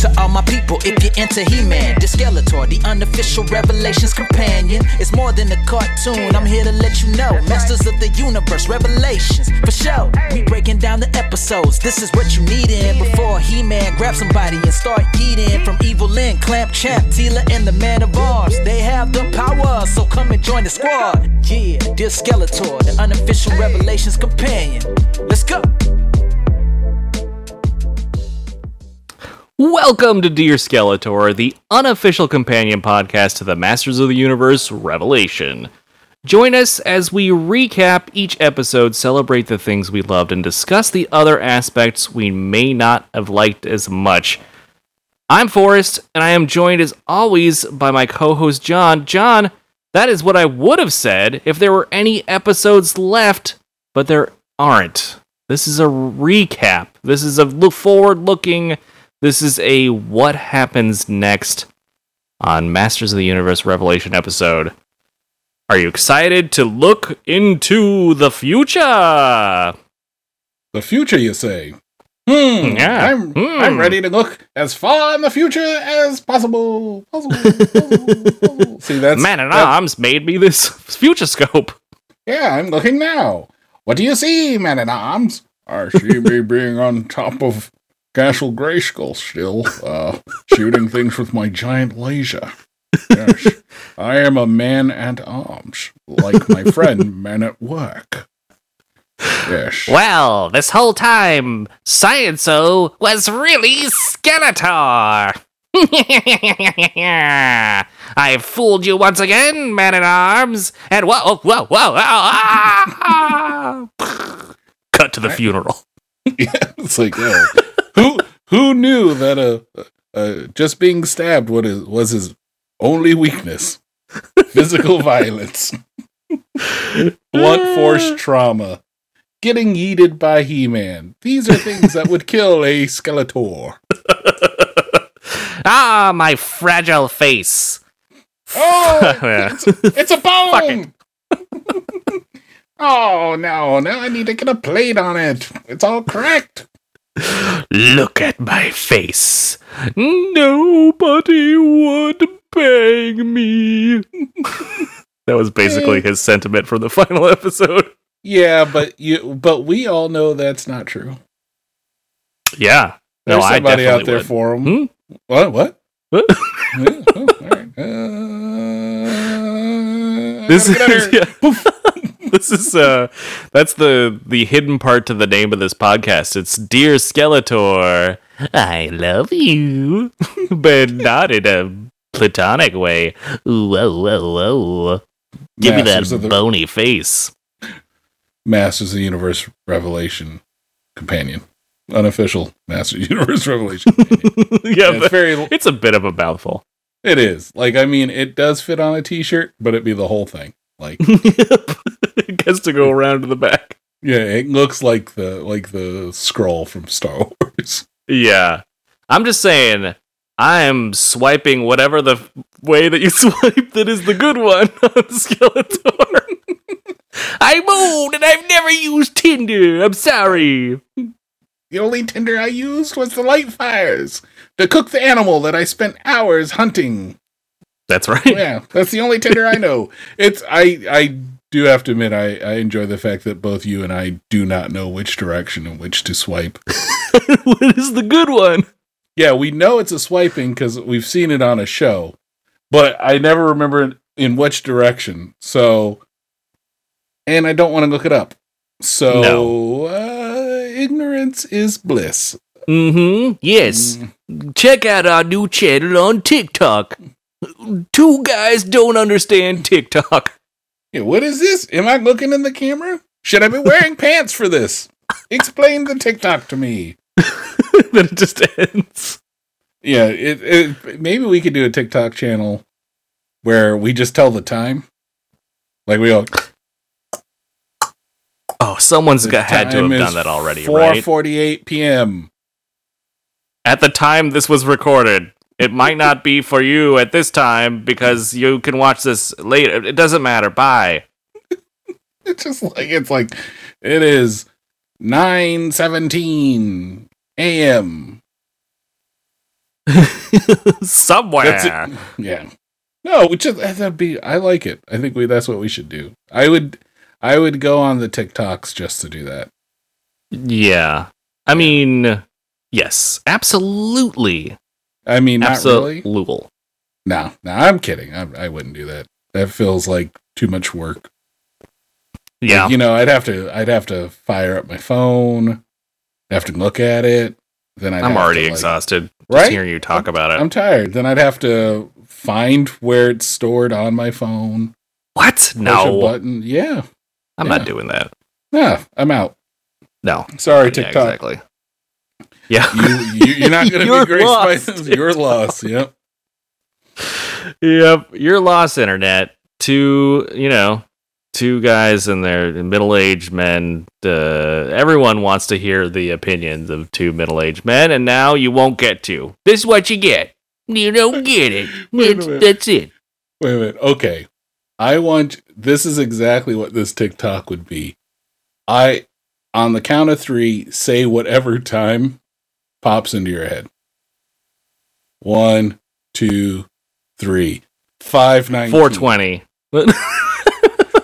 To all my people, if you're into He-Man, the Skeletor, the unofficial Revelations companion. It's more than a cartoon. I'm here to let you know, Masters of the Universe, Revelations for sure. We breaking down the episodes. This is what you need in before He-Man grab somebody and start eating. From Evil Lyn, Clamp Champ, Teela, and the Man of Arms. They have the power, so come and join the squad. Yeah, dear Skeletor, the unofficial Revelations companion. Let's go. Welcome to Dear Skeletor, the unofficial companion podcast to the Masters of the Universe Revelation. Join us as we recap each episode, celebrate the things we loved, and discuss the other aspects we may not have liked as much. I'm Forrest, and I am joined as always by my co host John. John, that is what I would have said if there were any episodes left, but there aren't. This is a recap. This is a look forward looking this is a what happens next on Masters of the Universe Revelation episode. Are you excited to look into the future? The future, you say? Hmm. Yeah. I'm Hmm. I'm ready to look as far in the future as possible. See, that's Man at that- Arms made me this future scope. Yeah, I'm looking now. What do you see, man at arms? I see me being on top of Castle Grayskull still, uh, shooting things with my giant laser. Yes, I am a man at arms, like my friend Man at Work. Yes. Well, this whole time, Science O was really Skeletor. I've fooled you once again, man at arms. And whoa, whoa, whoa, ah! Cut to the funeral. Yeah, it's like, uh, who knew that uh, uh, just being stabbed was his, was his only weakness? Physical violence, blunt force trauma, getting yeeted by He Man. These are things that would kill a Skeletor. Ah, my fragile face. Oh, it's, it's a bone. oh no! Now I need to get a plate on it. It's all cracked. Look at my face. Nobody would bang me. that was basically his sentiment for the final episode. Yeah, but you but we all know that's not true. Yeah. No, There's I somebody definitely out there would. for him. Hmm? What? What? What? Yeah, oh, all right. Uh, This is get out of here. yeah. this is uh that's the the hidden part to the name of this podcast. It's Dear Skeletor, I love you, but not in a platonic way. Ooh, whoa, whoa, whoa. Give me that Masters the- bony face. Masters of the Universe Revelation companion, unofficial Masters of the Universe Revelation. yeah, Yeah, it's very. it's a bit of a mouthful. It is like I mean, it does fit on a T-shirt, but it'd be the whole thing. Like, it gets to go around to the back. yeah, it looks like the like the scroll from Star Wars. Yeah. I'm just saying, I'm swiping whatever the f- way that you swipe that is the good one on Skeletor. I'm old and I've never used Tinder. I'm sorry. The only tinder I used was the light fires to cook the animal that I spent hours hunting. That's right. yeah, that's the only Tinder I know. It's I I do have to admit I I enjoy the fact that both you and I do not know which direction in which to swipe. what is the good one? Yeah, we know it's a swiping because we've seen it on a show, but I never remember in which direction. So, and I don't want to look it up. So, No. uh, ignorance is bliss. Mm-hmm. Yes. Mm, Check out our new channel on TikTok. Two guys don't understand TikTok. Yeah, what is this? Am I looking in the camera? Should I be wearing pants for this? Explain the TikTok to me. then it just ends. Yeah, it, it maybe we could do a TikTok channel where we just tell the time. Like we go Oh, someone's got, had to have done that already, right? 4:48 p.m. At the time this was recorded, it might not be for you at this time because you can watch this later. It doesn't matter. Bye. It's just like it's like it is 9:17 a.m. Somewhere. Yeah. No, which is that'd be. I like it. I think we. That's what we should do. I would. I would go on the TikToks just to do that. Yeah. I mean, yes, absolutely. I mean, not really. Absolutely. No, no, I'm kidding. I, I wouldn't do that. That feels like too much work. Yeah. Like, you know, I'd have to. I'd have to fire up my phone. have to look at it. Then I'd I'm have already to, like- exhausted just Right? hearing you talk about it. I'm tired. Then I'd have to find where it's stored on my phone. what? No. button. Yeah. I'm Yeah. not doing that. Yeah. I'm out. No. Sorry, Yeah, TikTok. exactly. Yeah. You, you you're not going to be graced lost. by this. You're lost. Yep. yep. You're lost, internet. Two, you know, two guys and their middle-aged men. Uh, everyone wants to hear the opinions of two middle-aged men, and now you won't get to. This is what you get. You don't get it. Wait That's, that's it. Wait a minute. Okay. I want this is exactly what this TikTok would be. I on the count of 3 say whatever time pops into your head. One, two, three, five nineteen. 420.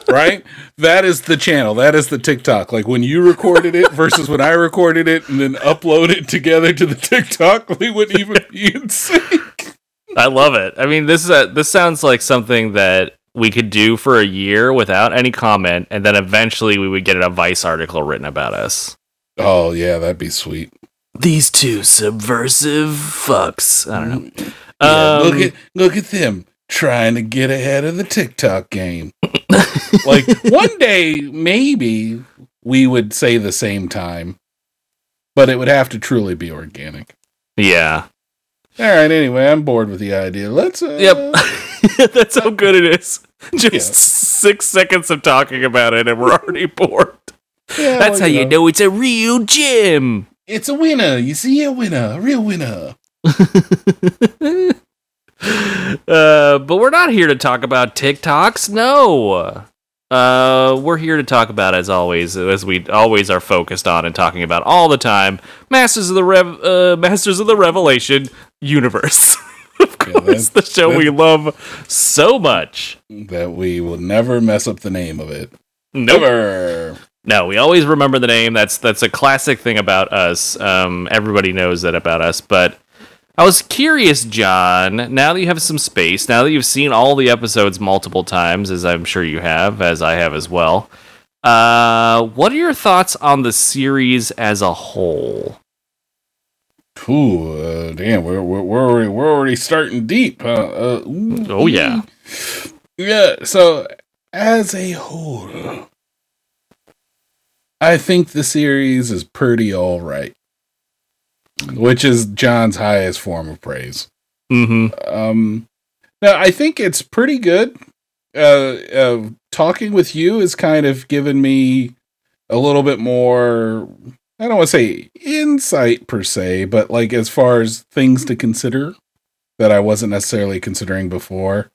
right? That is the channel. That is the TikTok. Like when you recorded it versus when I recorded it and then upload it together to the TikTok, we wouldn't even be in sync. I love it. I mean, this is a, this sounds like something that we could do for a year without any comment, and then eventually we would get a Vice article written about us. Oh yeah, that'd be sweet. These two subversive fucks. I don't know. Yeah, look Um, at look at them trying to get ahead of the TikTok game. like one day, maybe we would say the same time, but it would have to truly be organic. Yeah. All right. Anyway, I'm bored with the idea. Let's. Uh, Yep. That's how good it is. Just Yeah. six seconds of talking about it, and we're already bored. yeah, That's well, how you know it's a real gym. It's a winner. You see a winner, a real winner. uh, but we're not here to talk about TikToks. No. Uh, we're here to talk about, as always, as we always are focused on and talking about all the time, Masters of the Rev, uh, Masters of the Revelation universe. Yeah, that's- the show we love so much. That we will never mess up the name of it. Nope. Never. No, we always remember the name. That's that's a classic thing about us. Um, everybody knows that about us. But I was curious, John. Now that you have some space, now that you've seen all the episodes multiple times, as I'm sure you have, as I have as well. Uh, what are your thoughts on the series as a whole? Ooh, uh, damn, we're we're we're already, we're already starting deep. Huh? Uh, ooh. Oh yeah, Yeah, so as a whole, I think the series is pretty all right, which is John's highest form of praise. mm-hmm. Um, no, I think it's pretty good. Uh, uh, talking with you has kind of given me a little bit more. I don't want to say insight per se, but like as far as things to consider that I wasn't necessarily considering before.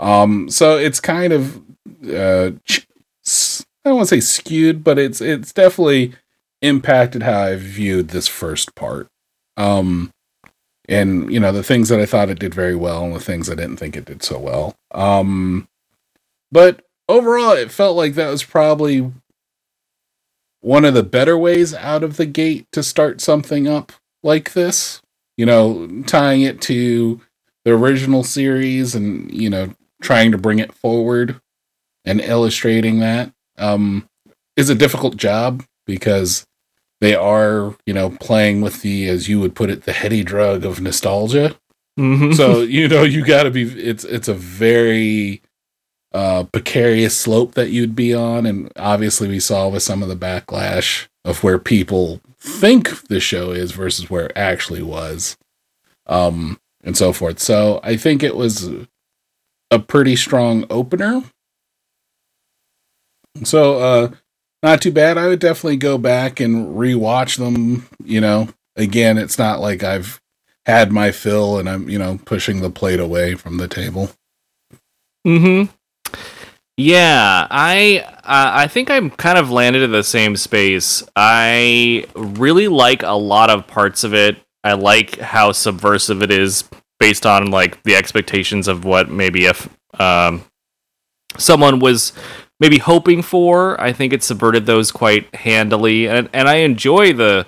Um, so it's kind of uh, I don't want to say skewed, but it's it's definitely impacted how I viewed this first part. Um, and you know the things that I thought it did very well and the things I didn't think it did so well. Um, but overall, it felt like that was probably one of the better ways out of the gate to start something up like this. You know, tying it to the original series and you know trying to bring it forward and illustrating that um, is a difficult job because they are you know playing with the as you would put it the heady drug of nostalgia Mm-hmm. so you know you got to be it's it's a very uh precarious slope that you'd be on. And obviously we saw with some of the backlash of where people think the show is versus where it actually was um and so forth. So i think it was a pretty strong opener. So uh not too bad. I would definitely go back and rewatch them you know. Again it's not like i've had my fill and I'm, you know, pushing the plate away from the table. Hmm. Yeah, I uh, I think I'm kind of landed in the same space. I really like a lot of parts of it. I like how subversive it is based on like the expectations of what maybe if um, someone was maybe hoping for. I think it subverted those quite handily, and and I enjoy the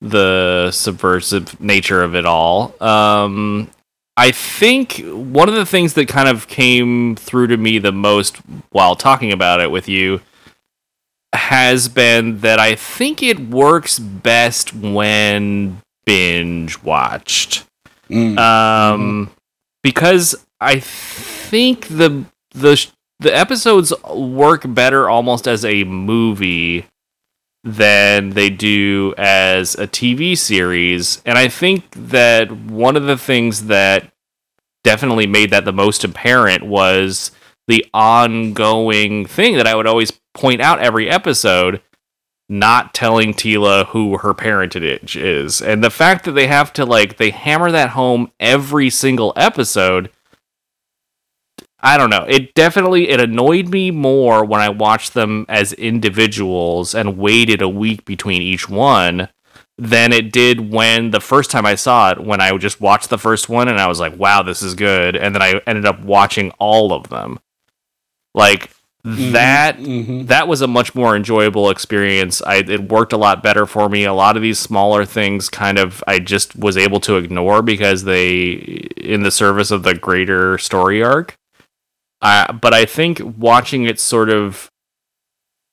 the subversive nature of it all. Um, I think one of the things that kind of came through to me the most while talking about it with you has been that I think it works best when binge watched. Mm. Um, because I think the the the episodes work better almost as a movie than they do as a TV series. And I think that one of the things that definitely made that the most apparent was the ongoing thing that I would always point out every episode not telling Teela who her parentage is. And the fact that they have to like they hammer that home every single episode I don't know. It definitely it annoyed me more when I watched them as individuals and waited a week between each one than it did when the first time I saw it when I just watched the first one and I was like, "Wow, this is good." And then I ended up watching all of them. Like Mhm, that mhm. that was a much more enjoyable experience. I it worked a lot better for me. A lot of these smaller things kind of I just was able to ignore because they in the service of the greater story arc. Uh, but I think watching it sort of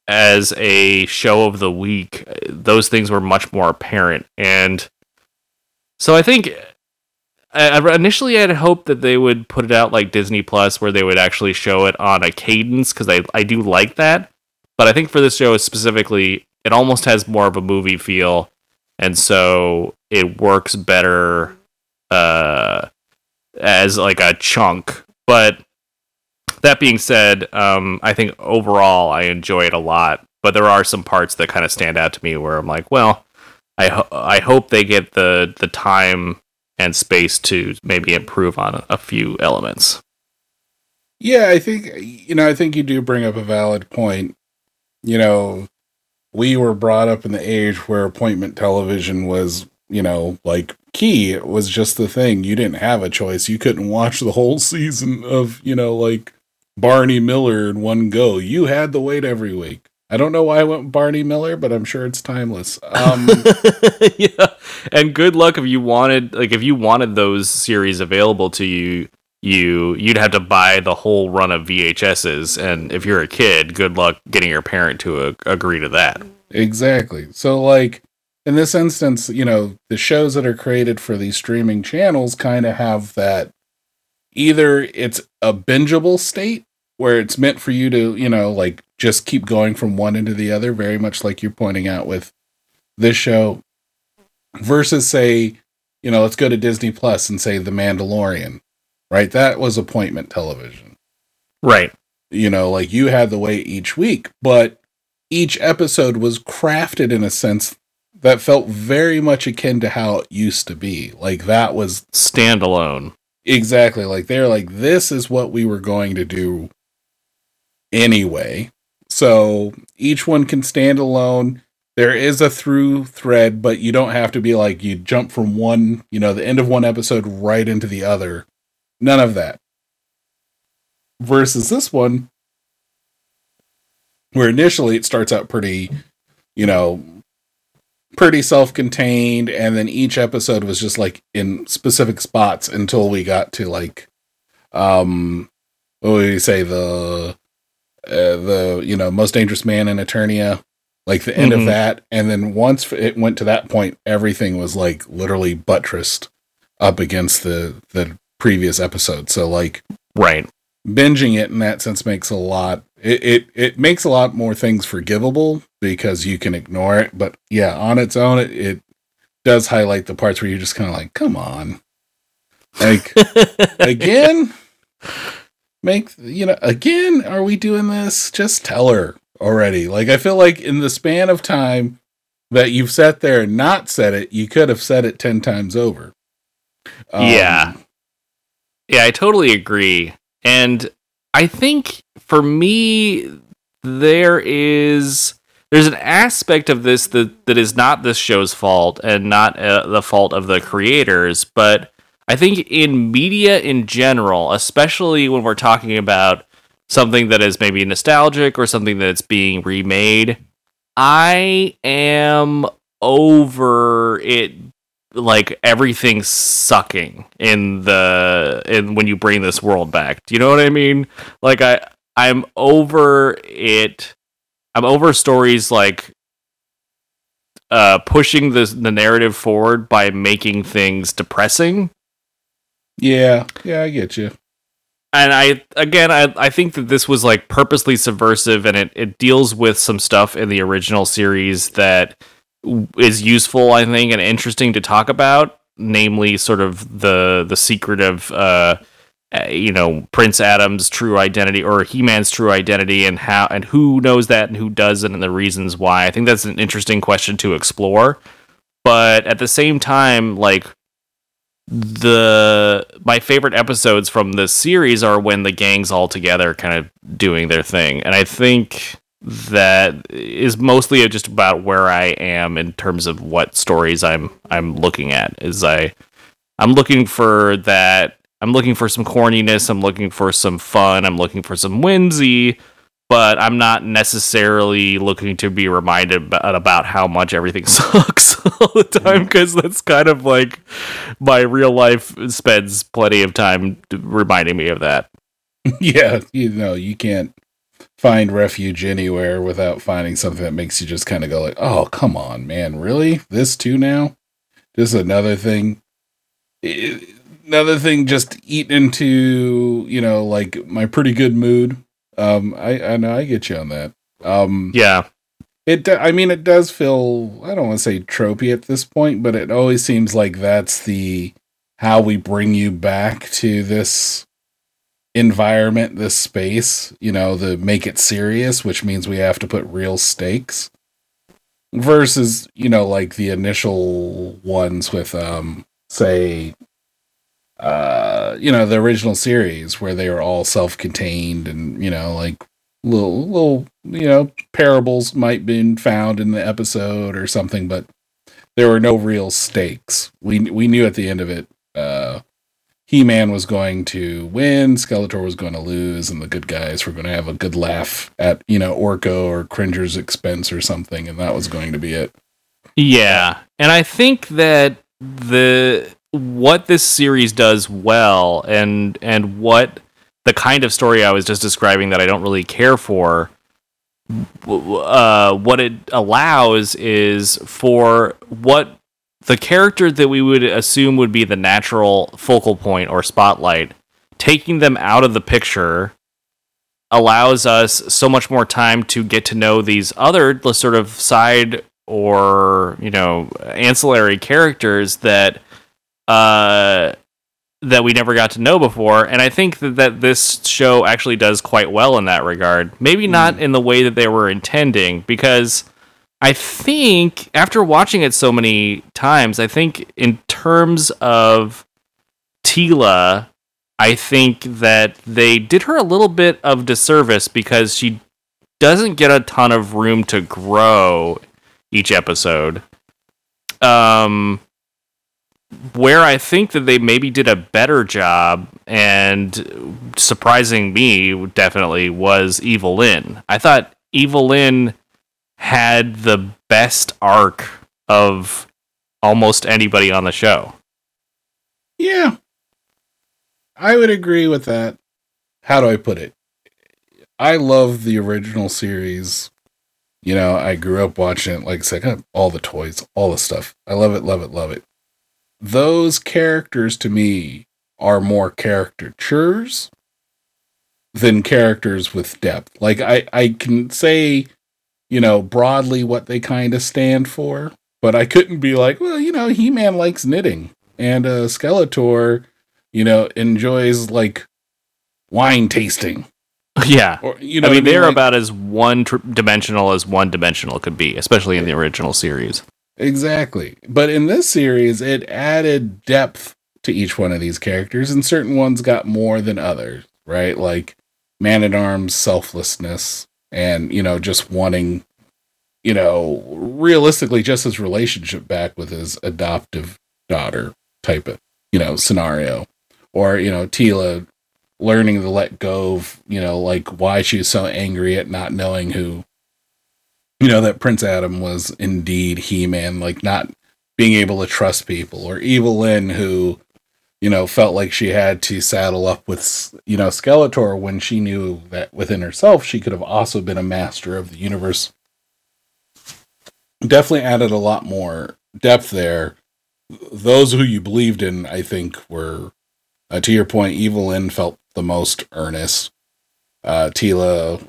as a show of the week, those things were much more apparent. And so I think I, I- initially I had hoped that they would put it out like Disney Plus, where they would actually show it on a cadence because I I do like that. But I think for this show specifically, it almost has more of a movie feel, and so it works better uh, as like a chunk. But that being said, um, I think overall I enjoy it a lot. But there are some parts that kind of stand out to me where I'm like, well, I ho- I hope they get the the time and space to maybe improve on a, few elements. Yeah, I think you know, I think you do bring up a valid point. You know, we were brought up in the age where appointment television was, you know, like key. It was just the thing. You didn't have a choice. You couldn't watch the whole season of, you know, like Barney Miller in one go. You had to wait every week. I don't know why I went Barney Miller, but I'm sure it's timeless. Um yeah, and good luck if you wanted like if you wanted those series available to you. You you'd have to buy the whole run of VHSs, and if you're a kid, good luck getting your parent to a, agree to that. Exactly. So, like, in this instance, you know, the shows that are created for these streaming channels kind of have that either it's a bingeable state where it's meant for you to, you know, like just keep going from one into the other, very much like you're pointing out with this show, versus, say, you know, let's go to Disney Plus and say The Mandalorian, right? That was appointment television Right. you know like you had the way each week but each episode was crafted in a sense that felt very much akin to how it used to be like that was Standalone. Exactly. Like they're like this is what we were going to do anyway. So each one can stand alone. There is a through thread but you don't have to be like you jump from one you know the end of one episode right into the other. None of that. Versus this one where initially it starts out pretty you know pretty self-contained and then each episode was just like in specific spots until we got to like um what would you say the uh, the you know most dangerous man in eternia like the end Mhm. of that and then once it went to that point everything was like literally buttressed up against the the previous episode so like Right. Binging it in that sense makes a lot it, it it makes a lot more things forgivable because you can ignore it. But yeah on its own it, it does highlight the parts where you're just kind of like come on. Like again? Make you know again are we doing this? Just tell her already. Like i feel like in the span of time that you've sat there and not said it you could have said it 10 times over. Um, Yeah. Yeah, I totally agree. And I think for me, there is there's an aspect of this that that is not this show's fault and not uh, the fault of the creators, but I think in media in general, especially when we're talking about something that is maybe nostalgic or something that's being remade, I am over it like everything sucking in the in when you bring this world back. Do you know what I mean? Like I I'm over it. I'm over stories like uh pushing the the narrative forward by making things depressing. Yeah, yeah, I get you. And I again I I think that this was like purposely subversive and it it deals with some stuff in the original series that is useful, I think, and interesting to talk about. Namely, sort of the the secret of uh, uh, you know Prince Adam's true identity or He Man's true identity, and how and who knows that and who doesn't, and the reasons why. I think that's an interesting question to explore. But at the same time, like the my favorite episodes from this series are when the gang's all together, kind of doing their thing, and I think that is mostly just about where I am in terms of what stories I'm I'm looking at. Is I I'm looking for that I'm looking for some corniness, I'm looking for some fun, I'm looking for some whimsy, but I'm not necessarily looking to be reminded about, about how much everything sucks all the time mm-hmm. because that's kind of like my real life spends plenty of time reminding me of that. yeah, you know, you can't find refuge anywhere without finding something that makes you just kind of go like, "Oh, come on, man, really? This too now? Just another thing." another thing just eat into, you know, like my pretty good mood. Um I I know I get you on that. Um Yeah. It I mean it does feel I don't want to say tropey at this point, but it always seems like that's the how we bring you back to this environment, this space, you know, the make it serious, which means we have to put real stakes versus, you know, like the initial ones with um say uh you know, the original series where they were all self-contained and, you know, like little little, you know, parables might been found in the episode or something, but there were no real stakes. We we knew at the end of it uh he Man was going to win, Skeletor was going to lose, and the good guys were going to have a good laugh at, you know, Orko or Cringer's expense or something, and that was going to be it. Yeah. And I think that the what this series does well and and what the kind of story I was just describing that I don't really care for uh, what it allows is for what the character that we would assume would be the natural focal point or spotlight, taking them out of the picture allows us so much more time to get to know these other sort of side or you know ancillary characters that uh that we never got to know before. And i think that, that this show actually does quite well in that regard. Maybe not in the way that they were intending because I think after watching it so many times, I think in terms of Teela, I think that they did her a little bit of disservice because she doesn't get a ton of room to grow each episode. Um, where I think that they maybe did a better job, and surprising me definitely was Evil-Lyn. I thought Evil-Lyn had the best arc of almost anybody on the show. Yeah. I would agree with that. How do I put it? I love the original series. You know, I grew up watching it. Like I said, I got all the toys, all the stuff. I love it, love it, love it. Those characters to me are more caricatures than characters with depth. Like I, I can say you know, broadly what they kind of stand for. But I couldn't be like, well, you know, He Man likes knitting, and uh, Skeletor, you know, enjoys like wine tasting. Yeah, or, you know, I mean, they're like, about as one tr- dimensional as one dimensional could be, especially in the original series. Exactly, but in this series, it added depth to each one of these characters, and certain ones got more than others. Right, like Man at Arms' selflessness, and you know just wanting you know, realistically, just his relationship back with his adoptive daughter type of, you know, scenario. Or, you know, Teela learning to let go of, you know, like why she was so angry at not knowing who, you know, that Prince Adam was indeed He Man, like not being able to trust people. Or Evil-Lyn, who, you know, felt like she had to saddle up with, you know, Skeletor when she knew that within herself she could have also been a master of the universe definitely added a lot more depth there. Those who you believed in, I think, were uh, to your point. Evil-Lyn felt the most earnest. Uh, Teela,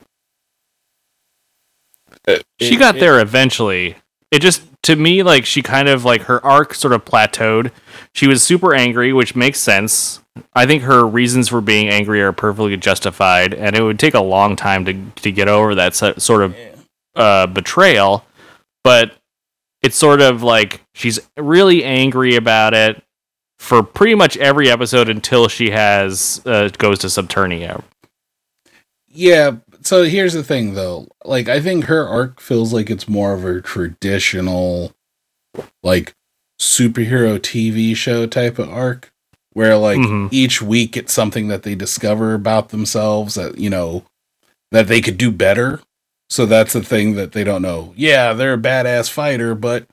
uh, she got it, there eventually. It just to me like she kind of like her arc sort of plateaued. She was super angry, which makes sense. I think her reasons for being angry are perfectly justified, and it would take a long time to to get over that sort of uh, betrayal but it's sort of like she's really angry about it for pretty much every episode until she has uh, goes to Subternia. Yeah, so here's the thing though. Like I think her arc feels like it's more of a traditional like superhero TV show type of arc where like mm-hmm. each week it's something that they discover about themselves that you know that they could do better so that's the thing that they don't know. Yeah, they're a badass fighter, but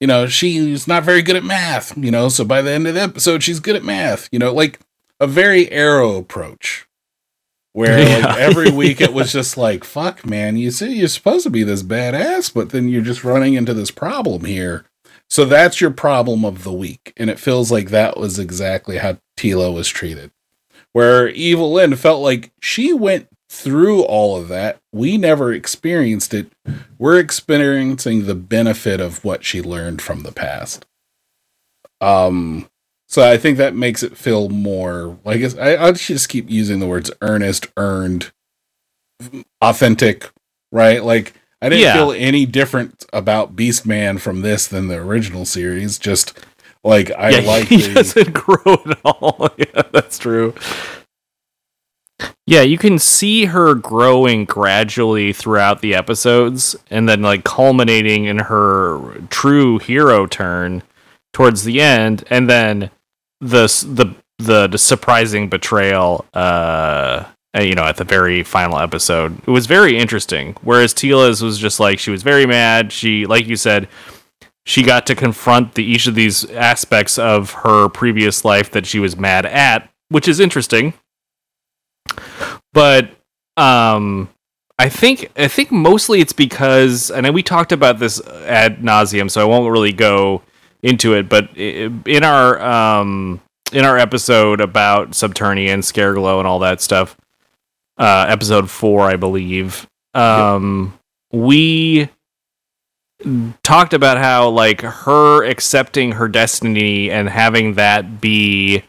you know, she's not very good at math, you know, so by the end of the episode she's good at math, you know, like a very arrow approach. Where yeah. like every week it was just like, fuck man, you see you're supposed to be this badass, but then you're just running into this problem here. So that's your problem of the week. And it feels like that was exactly how Teela was treated. Where Evil-Lyn felt like she went through all of that. We never experienced it. We're experiencing the benefit of what she learned from the past. Um, so I think that makes it feel more like I, I'll just keep using the words earnest, earned, authentic, right? Like I didn't yeah. feel any different about Beastman from this than the original series. Just like I yeah, like he the, doesn't grow at all. yeah, that's true. Yeah, you can see her growing gradually throughout the episodes and then like culminating in her true hero turn towards the end and then the the the, surprising betrayal uh you know at the very final episode. It was very interesting whereas Teela's was just like she was very mad. She like you said she got to confront the each of these aspects of her previous life that she was mad at, which is interesting but um I think I think mostly it's because and we talked about this ad nauseum, so I won't really go into it. But in our um, in our episode about Subternia and Scareglow and all that stuff, uh, episode four, I believe, um, yep. we talked about how like her accepting her destiny and having that be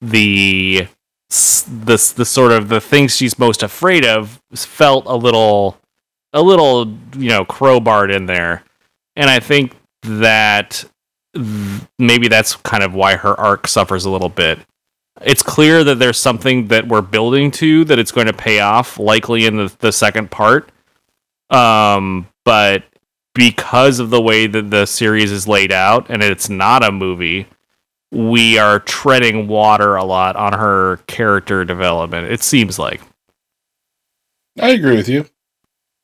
the the the sort of the things she's most afraid of felt a little a little you know crowbarred in there and i think that maybe that's kind of why her arc suffers a little bit it's clear that there's something that we're building to that it's going to pay off likely in the, the second part um but because of the way that the series is laid out and it's not a movie we are treading water a lot on her character development. It seems like. I agree with you.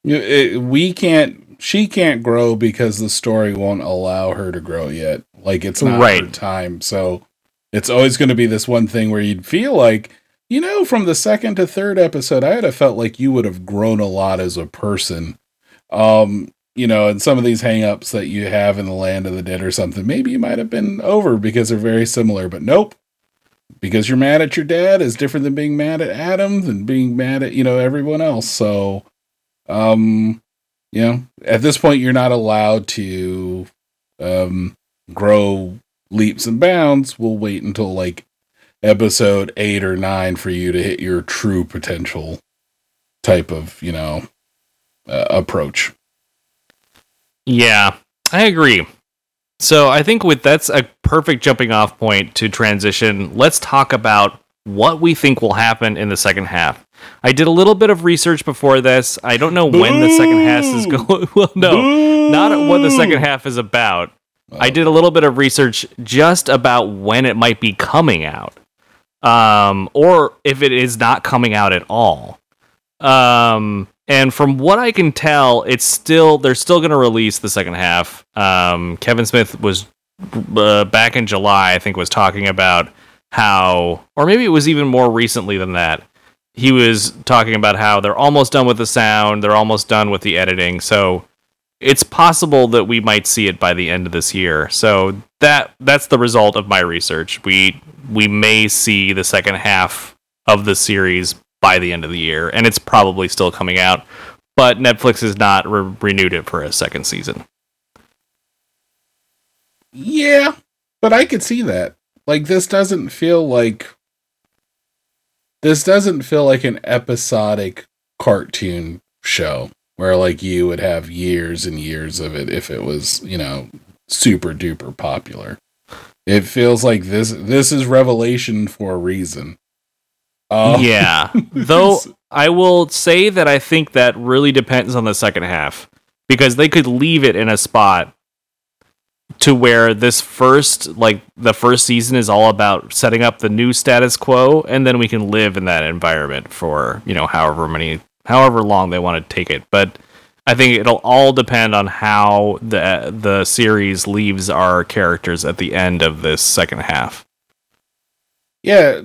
It, we can't. She can't grow because the story won't allow her to grow yet. Like it's not right. her time. So it's always going to be this one thing where you'd feel like, you know, from the second to third episode, I had have felt like you would have grown a lot as a person. Um, you know, and some of these hangups that you have in the land of the dead or something, maybe you might have been over because they're very similar, but nope. Because you're mad at your dad is different than being mad at Adam than being mad at, you know, everyone else. So um you know, at this point you're not allowed to um grow leaps and bounds. We'll wait until like episode 8 or 9 for you to hit your true potential type of, you know, uh, approach. Yeah, I agree. So I think with that's a perfect jumping off point to transition. Let's talk about what we think will happen in the second half. I did a little bit of research before this. I don't know when the second half is going. well, no, not what the second half is about. I did a little bit of research just about when it might be coming out, um, or if it is not coming out at all. Um, and from what I can tell, it's still they're still going to release the second half. Um, Kevin Smith was uh, back in July, I think, was talking about how, or maybe it was even more recently than that. He was talking about how they're almost done with the sound, they're almost done with the editing. So it's possible that we might see it by the end of this year. So that that's the result of my research. We we may see the second half of the series by the end of the year, and it's probably still coming out. But Netflix has not re- renewed it for a second season. Yeah, but I could see that. Like this doesn't feel like this doesn't feel like an episodic cartoon show where like you would have years and years of it if it was, you know, super duper popular. It feels like this this is revelation for a reason. Uh, yeah. Though I will say that I think that really depends on the second half because they could leave it in a spot to where this first like the first season is all about setting up the new status quo and then we can live in that environment for you know however many however long they want to take it. But i think it'll all depend on how the the series leaves our characters at the end of this second half. Yeah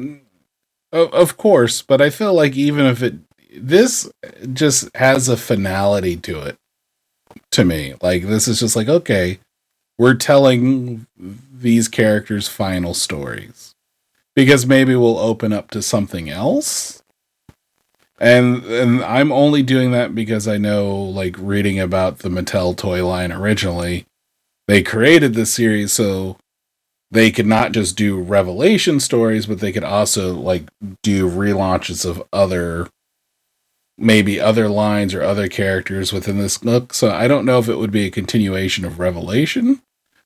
of course but i feel like even if it this just has a finality to it to me. Like this is just like okay we're telling these characters final stories. Because maybe we'll open up to something else. And and I'm only doing that because I know like reading about the Mattel toy line originally they created this series so they could not just do revelation stories but they could also like do relaunches of other maybe other lines or other characters within this book. So I don't know if it would be a continuation of Revelation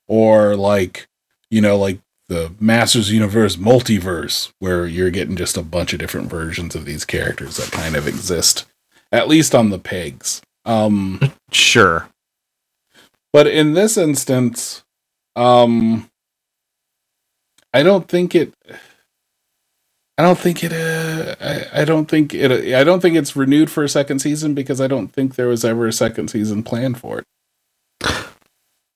or like, you know, like the Masters Universe multiverse, where you're getting just a bunch of different versions of these characters that kind of exist, at least on the pegs. Um, sure. But in this instance, um, I don't think it. I don't think it. Uh, I, I don't think it. I don't think it's renewed for a second season because I don't think there was ever a second season planned for it.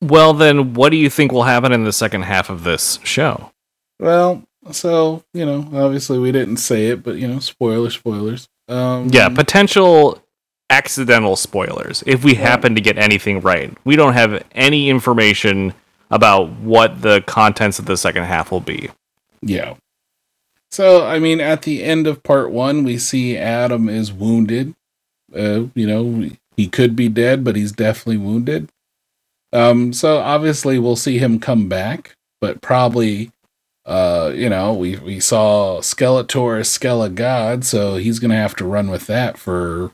Well, then, what do you think will happen in the second half of this show? Well, so you know, obviously we didn't say it, but you know, spoilers, spoilers. Um, yeah, potential accidental spoilers if we happen to get anything right. We don't have any information about what the contents of the second half will be. Yeah. So, I mean, at the end of part one, we see Adam is wounded. Uh, you know, he could be dead, but he's definitely wounded. Um, so obviously we'll see him come back, but probably, uh, you know, we we saw Skeletor as Skele God, so he's gonna have to run with that for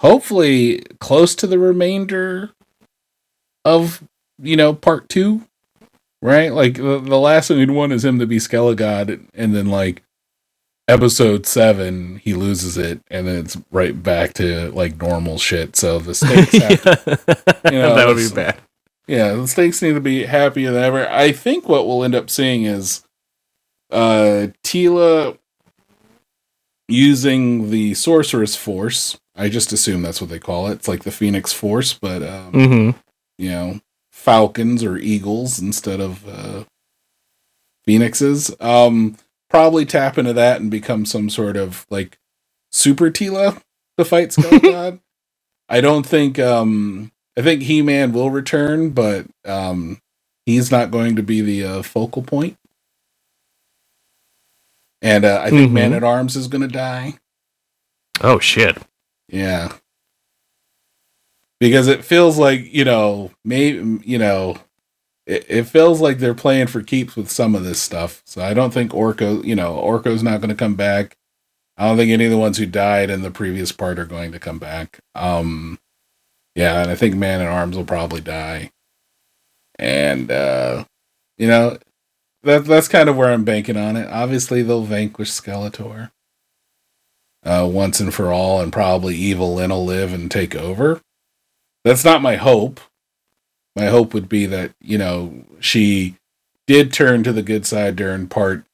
hopefully close to the remainder of you know part two, right? Like the, the last thing we'd want is him to be Skele God, and then like episode seven, he loses it, and then it's right back to like normal shit. So the stakes, have to, you know, that would be bad. Yeah, the stakes need to be happier than ever. I think what we'll end up seeing is uh Teela using the sorceress force. I just assume that's what they call it. It's like the Phoenix Force, but um, mm-hmm. you know, falcons or eagles instead of uh, phoenixes. Um, probably tap into that and become some sort of like super Teela to fight Skeletor. I don't think um I think He Man will return, but um he's not going to be the uh, focal point. And uh, I think mm-hmm. Man at Arms is going to die. Oh shit! Yeah, because it feels like you know, maybe you know, it, it feels like they're playing for keeps with some of this stuff. So I don't think Orko, you know, Orko's not going to come back. I don't think any of the ones who died in the previous part are going to come back. Um, yeah, and I think Man at Arms will probably die. And uh, you know, that that's kind of where I'm banking on it. Obviously, they'll vanquish Skeletor uh, once and for all, and probably Evil Lyn will live and take over. That's not my hope. My hope would be that you know she did turn to the good side during part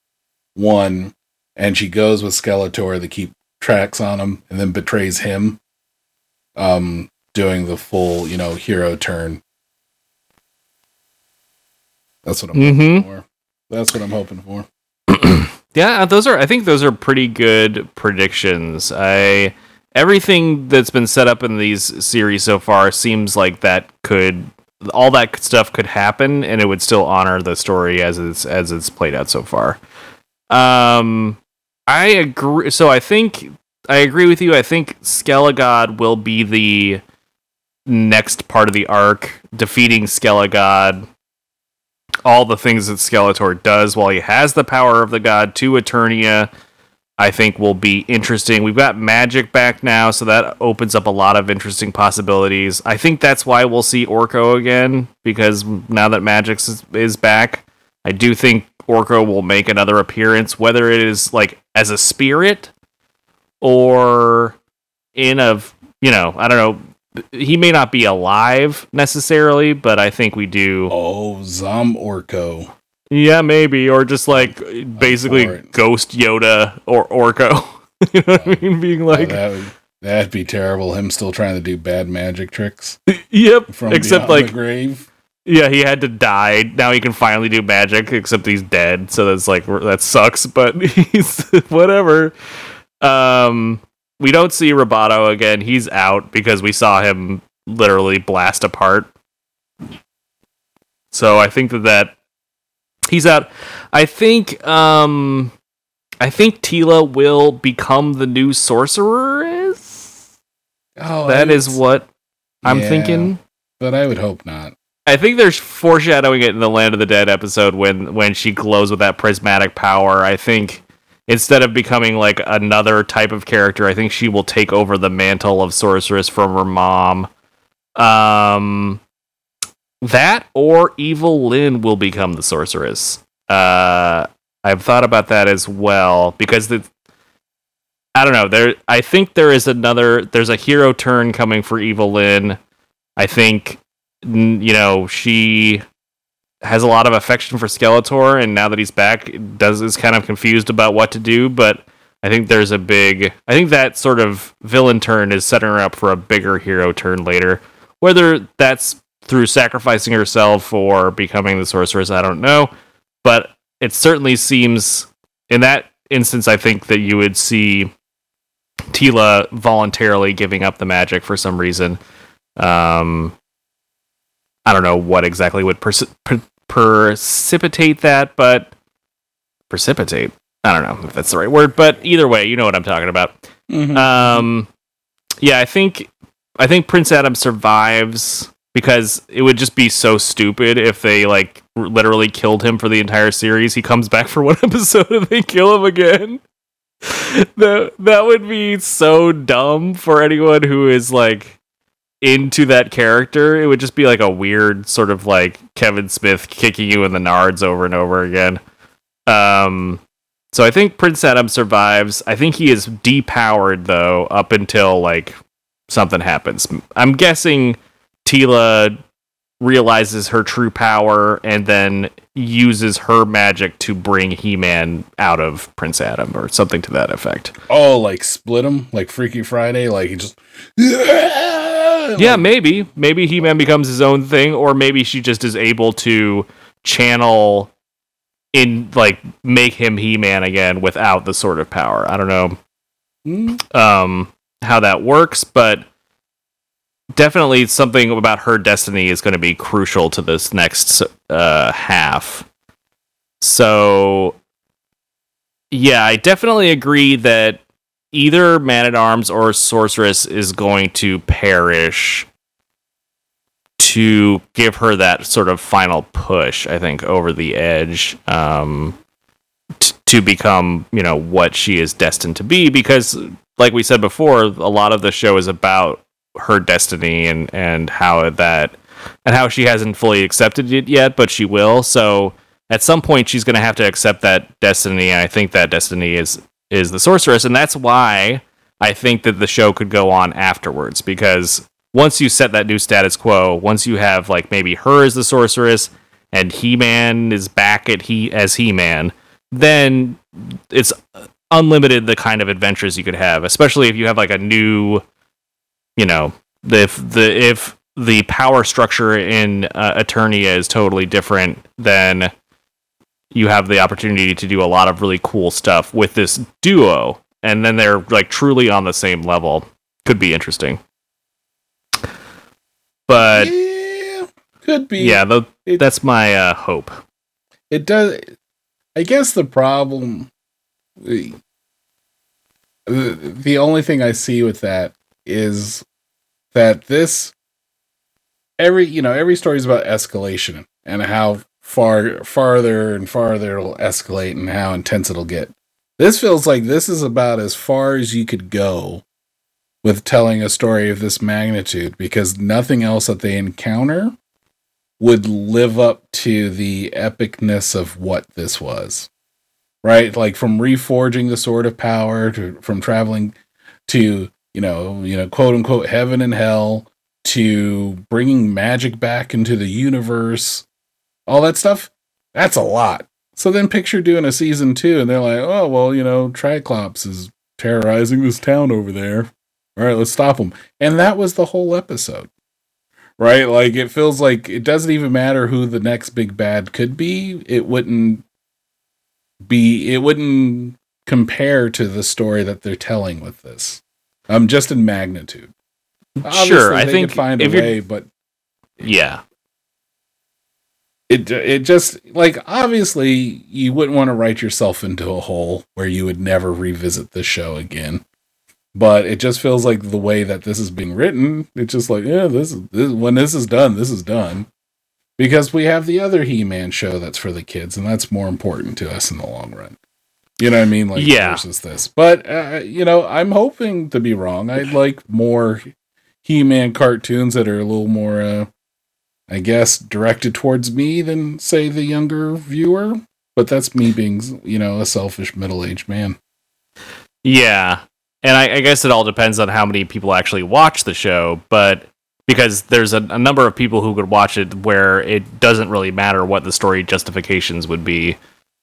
one, and she goes with Skeletor to keep tracks on him, and then betrays him, um, doing the full you know hero turn. That's what I'm mm-hmm. hoping for. That's what I'm hoping for. Yeah, those are. I think those are pretty good predictions. I everything that's been set up in these series so far seems like that could all that stuff could happen, and it would still honor the story as it's as it's played out so far. Um, I agree. So I think I agree with you. I think Skelegod will be the next part of the arc, defeating Skelegod all the things that Skeletor does while he has the power of the god to Eternia, I think will be interesting. We've got magic back now, so that opens up a lot of interesting possibilities. I think that's why we'll see Orko again, because now that Magic is, is back, I do think Orko will make another appearance, whether it is like as a spirit or in a, you know, I don't know. He may not be alive necessarily, but I think we do. Oh, Zom Orko. Yeah, maybe, or just like basically. Ghost Yoda or Orko. you know what I mean? Being Oh, like, that would that'd be terrible. Him still trying to do bad magic tricks yep. from Except like, the grave. yeah, he had to die. Now he can finally do magic. Except he's dead, so that's like that sucks. But he's whatever. Um, we don't see Roboto again. He's out because we saw him literally blast apart. So I think that that he's out. I think um I think Teela will become the new sorceress. Oh, That is what I'm Yeah. thinking. But I would hope not. I think there's foreshadowing it in the Land of the Dead episode when when she glows with that prismatic power. I think instead of becoming like another type of character, I think she will take over the mantle of sorceress from her mom. Um that or Evil Lyn will become the sorceress. Uh I've thought about that as well because the I don't know. There I think there is another there's a hero turn coming for Evil Lyn. I think you know she has a lot of affection for Skeletor, and now that he's back, does is kind of confused about what to do. But I think there's a big. I think that sort of villain turn is setting her up for a bigger hero turn later. Whether that's through sacrificing herself or becoming the sorceress, I don't know. But it certainly seems in that instance, I think that you would see Teela voluntarily giving up the magic for some reason. Um, I don't know what exactly would per- precipitate that, but precipitate. I don't know if that's the right word, but either way, you know what I'm talking about. Mhm. Um, yeah, I think I think Prince Adam survives because it would just be so stupid if they like literally killed him for the entire series. He comes back for one episode and they kill him again. that that would be so dumb for anyone who is like into that character. It would just be like a weird sort of like Kevin Smith kicking you in the nards over and over again. Um so I think Prince Adam survives. I think he is depowered though up until like something happens. I'm guessing Teela realizes her true power and then uses her magic to bring He-Man out of Prince Adam or something to that effect. Oh, like split him, like Freaky Friday, like he just. Yeah, maybe. Maybe He Man becomes his own thing, or maybe she just is able to channel in like make him He Man again without the sort of power. I don't know Mm, um how that works, but definitely something about her destiny is going to be crucial to this next uh half. So yeah, I definitely agree that either Man at Arms or Sorceress is going to perish to give her that sort of final push, I think, over the edge um, t- to become, you know, what she is destined to be. Because, like we said before, a lot of the show is about her destiny and and how that and how she hasn't fully accepted it yet, but she will. So at some point she's going to have to accept that destiny and i think that destiny is is the sorceress and that's why i think that the show could go on afterwards because once you set that new status quo once you have like maybe her as the sorceress and he-man is back at he as he-man then it's unlimited the kind of adventures you could have especially if you have like a new you know if the if the power structure in uh, Eternia is totally different, then you have the opportunity to do a lot of really cool stuff with this duo, and then they're like truly on the same level. Could be interesting, but yeah, could be. yeah, the, It- that's my uh, hope. it does i guess the problem the, the only thing i see with that is that this every you know every story is about escalation and how far farther and farther it'll escalate and how intense it'll get this feels like this is about as far as you could go with telling a story of this magnitude because nothing else that they encounter would live up to the epicness of what this was. Right? Like from reforging the sword of power to from traveling to, you know, you know, quote unquote heaven and hell to bringing magic back into the universe. All that stuff. That's a lot. So then picture doing a season 2 and they're like, "Oh, well, you know, Triclops is terrorizing this town over there. All right, let's stop him." And that was the whole episode right? Like it feels like it doesn't even matter who the next big bad could be. It wouldn't be. It wouldn't compare to the story that they're telling with this. Um, just in magnitude. sure, I think find a way, but yeah, it it just like obviously you wouldn't want to write yourself into a hole where you would never revisit the show again. But it just feels like the way that this is being written, it's just like, yeah, this is this, when this is done, this is done. Because we have the other He-Man show that's for the kids, and that's more important to us in the long run. You know what I mean? Like Yeah. versus this. But uh, you know, I'm hoping to be wrong. I'd like more He-Man cartoons that are a little more uh I guess, directed towards me than, say, the younger viewer. But that's me being, you know, a selfish middle aged man. yeah, and I, I guess it all depends on how many people actually watch the show, but because there's a, a number of people who could watch it where it doesn't really matter what the story justifications would be.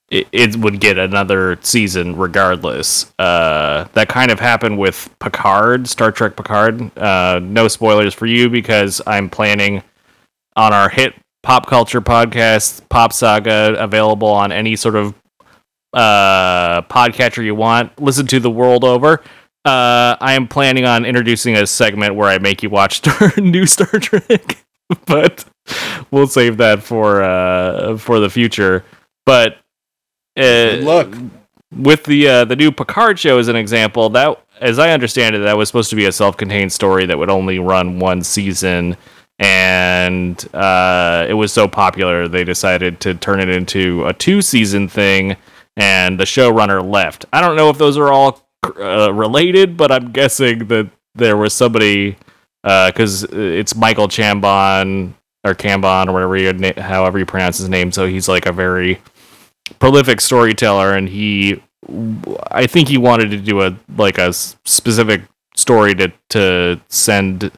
It, would get another season regardless. Uh, that kind of happened with Picard, Star Trek Picard. Uh, no spoilers for you because I'm planning on our hit pop culture podcast, Pop Saga, available on any sort of uh, podcatcher you want. Listen to the world over. Uh, I am planning on introducing a segment where I make you watch Star- new Star Trek, but we'll save that for uh, for the future. But uh, luck. with the uh, the new Picard show as an example, that as I understand it, that was supposed to be a self-contained story that would only run one season, and uh, it was so popular they decided to turn it into a two-season thing, and the showrunner left. I don't know if those are all uh, related, but I'm guessing that there was somebody because it's Michael Chambon or Cambon or whatever you, however you pronounce his name. So he's like a very prolific storyteller, and he, I think he wanted to do a like a specific story to to send,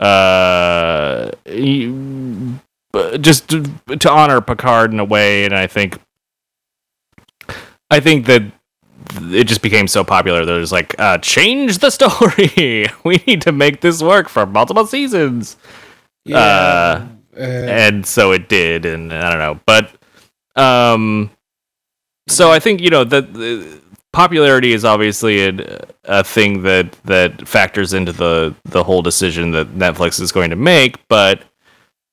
uh, he- just to, to honor Picard in a way, and I think, I think that it just became so popular that it was like, uh, change the story. we need to make this work for multiple seasons Uh, uh, and so it did and i don't know but um so i think you know that the popularity is obviously a, uh, a thing that that factors into the the whole decision that netflix is going to make but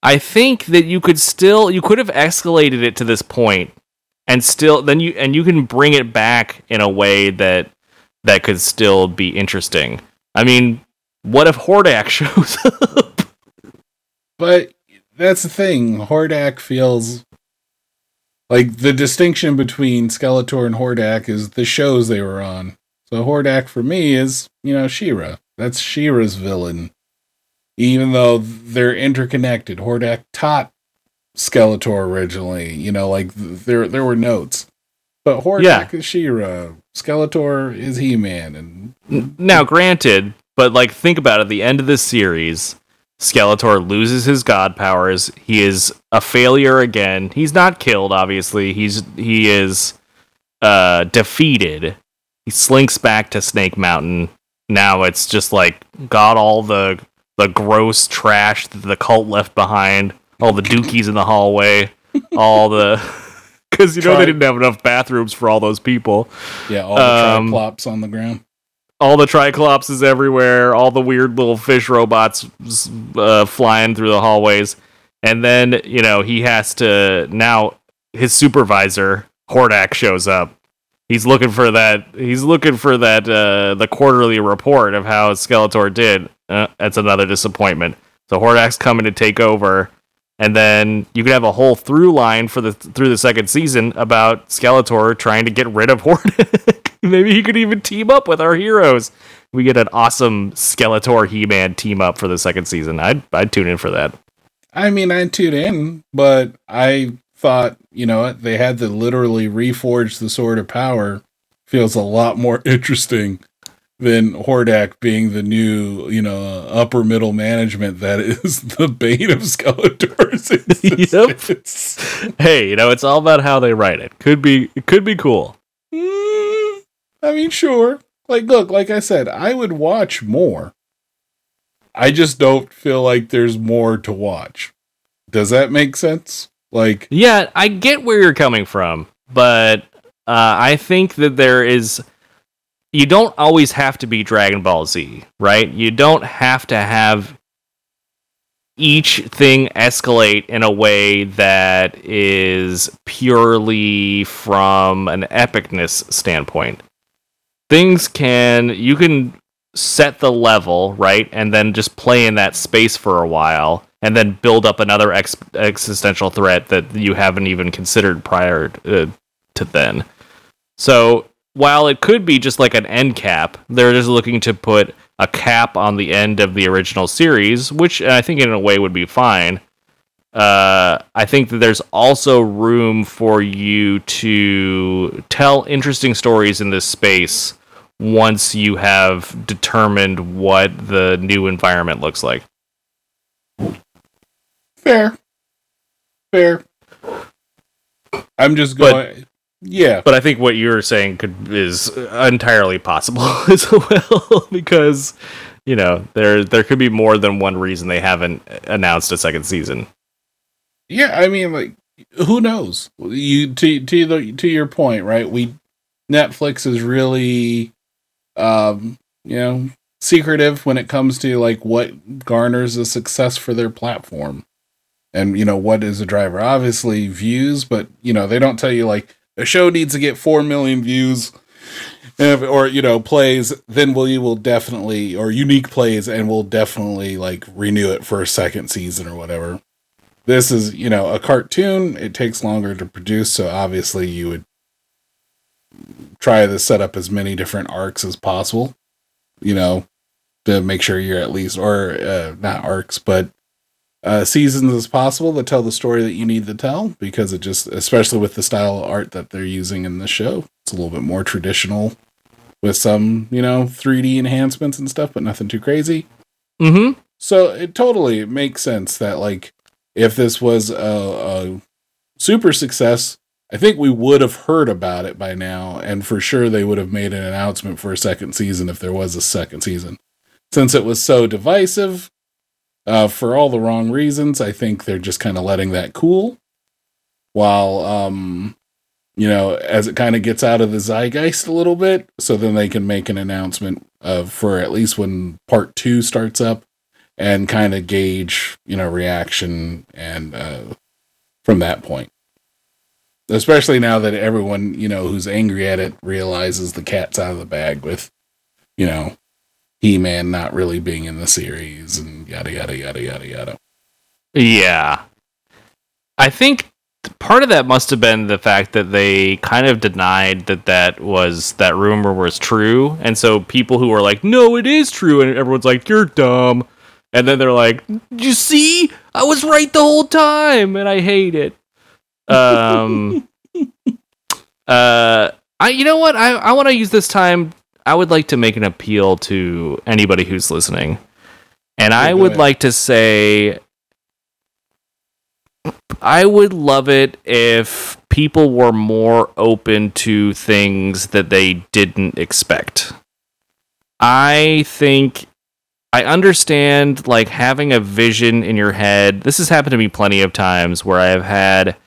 i think that you could still you could have escalated it to this point and still then you and you can bring it back in a way that that could still be interesting i mean what if hordak shows up but that's the thing. Hordak feels like the distinction between Skeletor and Hordak is the shows they were on. So Hordak for me is, you know, She-Ra. That's She-Ra's villain. Even though they're interconnected. Hordak taught Skeletor originally. You know, like there there were notes, but Hordak Yeah. is She-Ra, Skeletor is He-Man, and Now, granted, but like think about it, at the end of this series, Skeletor loses his god powers. He is a failure again. He's not killed, obviously. He's he is uh defeated. He slinks back to Snake Mountain. Now it's just like got all the the gross trash that the cult left behind, all the dookies in the hallway, all the because you know Try- they didn't have enough bathrooms for all those people yeah, all the Um, triplops on the ground. All the Triclops is everywhere, all the weird little fish robots uh, flying through the hallways, and then you know he has to now his supervisor Hordak shows up. He's looking for that. He's looking for that uh, the quarterly report of how Skeletor did. Uh, that's another disappointment. So Hordak's coming to take over, and then you could have a whole through line for the through the second season about Skeletor trying to get rid of Hordak. Maybe he could even team up with our heroes. We get an awesome Skeletor He-Man team up for the second season. I'd I'd tune in for that. I mean, I tuned in, but I thought, you know, they had to literally reforge the Sword of Power. Feels a lot more interesting than Hordak being the new, you know, upper middle management that is the bane of Skeletor's existence. Hey, you know it's all about how they write it. Could be it could be cool. Mm, I mean, sure. Like, look, like I said, I would watch more. I just don't feel like there's more to watch. Does that make sense? Like, Yeah, I get where you're coming from, but uh, I think that there is. You don't always have to be Dragon Ball Z, right? You don't have to have each thing escalate in a way that is purely from an epicness standpoint. Things can. You can set the level, right? And then just play in that space for a while and then build up another ex- existential threat that you haven't even considered prior uh, to then. So, while it could be just like an end cap, they're just looking to put a cap on the end of the original series, which I think in a way would be fine. Uh, I think that there's also room for you to tell interesting stories in this space once you have determined what the new environment looks like. fair. Fair. I'm just going. Yeah. But I think what you're saying could is entirely possible as well because you know there there could be more than one reason they haven't announced a second season. Yeah, I mean, like, who knows? You to to the to your point, right? We Netflix is really, um, you know, secretive when it comes to like what garners a success for their platform, and you know what is a driver. Obviously, views, but you know they don't tell you like a show needs to get four million views. Or you know plays then we will definitely or unique plays and we'll definitely like renew it for a second season or whatever this is you know a cartoon it takes longer to produce so obviously you would try to set up as many different arcs as possible you know to make sure you're at least or uh, not arcs but uh, seasons as possible to tell the story that you need to tell because it just especially with the style of art that they're using in the show it's a little bit more traditional with some you know 3d enhancements and stuff but nothing too crazy Mm-hmm. so it totally makes sense that like if this was a, a super success, I think we would have heard about it by now, and for sure they would have made an announcement for a second season if there was a second season. Since it was so divisive, uh, for all the wrong reasons, I think they're just kind of letting that cool. While, um, you know, as it kind of gets out of the zeitgeist a little bit, so then they can make an announcement of for at least when part two starts up and kind of gauge you know reaction and uh from that point especially now that everyone you know who's angry at it realizes the cat's out of the bag with you know he-man not really being in the series and yada yada yada yada yada Yeah. I think part of that must have been the fact that they kind of denied that that was that rumor was true, and so people who were like, "No, it is true," and everyone's like, "You're dumb," and then they're like, "You see, I was right the whole time, and I hate it. Um, uh, I you know what? I I want to use this time. I would like to make an appeal to anybody who's listening, and I would ahead. like to say, I would love it if people were more open to things that they didn't expect. I think I understand like having a vision in your head. This has happened to me plenty of times where I have had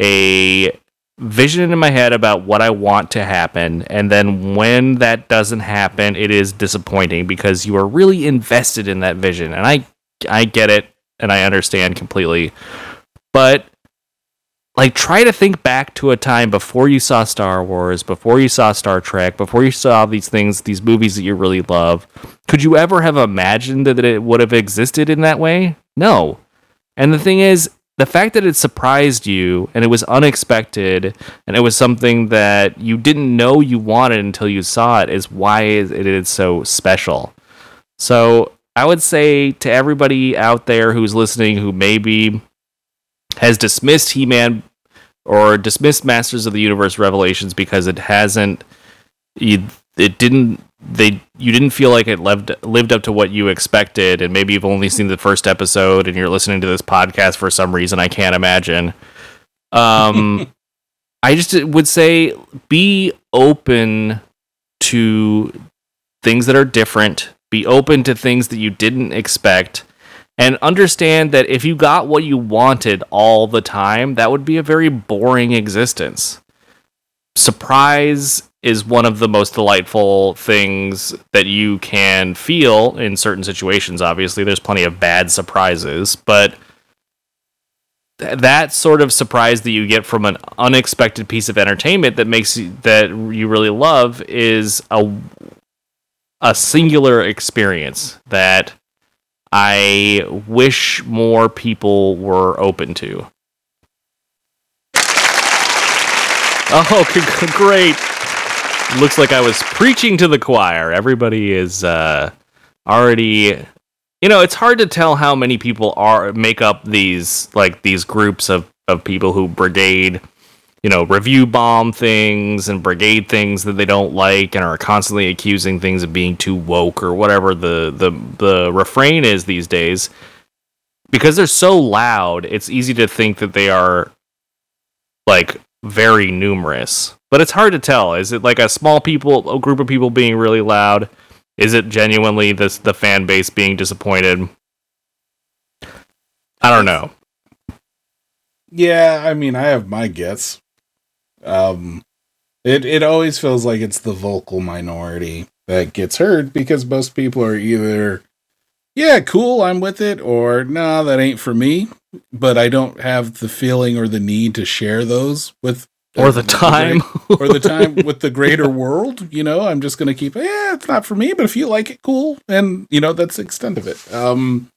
a vision in my head about what I want to happen and then when that doesn't happen it is disappointing because you are really invested in that vision and I I get it and I understand completely. But like try to think back to a time before you saw Star Wars, before you saw Star Trek, before you saw these things, these movies that you really love. Could you ever have imagined that it would have existed in that way? No. And the thing is, the fact that it surprised you and it was unexpected and it was something that you didn't know you wanted until you saw it is why it is so special. So I would say to everybody out there who's listening who maybe has dismissed He Man or dismissed Masters of the Universe Revelations because it hasn't, it didn't, they, you didn't feel like it lived lived up to what you expected, and maybe you've only seen the first episode and you're listening to this podcast for some reason I can't imagine. Um, I just would say be open to things that are different. Be open to things that you didn't expect and understand that if you got what you wanted all the time, that would be a very boring existence. Surprise is one of the most delightful things that you can feel in certain situations. Obviously, there's plenty of bad surprises, but th- that sort of surprise that you get from an unexpected piece of entertainment that makes you, that you really love is a a singular experience that I wish more people were open to. Oh, great. Looks like I was preaching to the choir. Everybody is uh, already you know, it's hard to tell how many people are make up these like these groups of of people who brigade you know, review bomb things and brigade things that they don't like and are constantly accusing things of being too woke or whatever the the the refrain is these days. Because they're so loud, it's easy to think that they are like very numerous. But it's hard to tell. Is it like a small people a group of people being really loud? Is it genuinely this the fan base being disappointed? I don't know. Yeah, I mean, I have my guess. Um, it it always feels like it's the vocal minority that gets heard because most people are either, yeah, cool, I'm with it, or no, that ain't for me. But I don't have the feeling or the need to share those with Or the time. or the time with the greater world. You know, I'm just gonna keep. Yeah, it's not for me, but if you like it, cool. And you know, that's the extent of it. Um,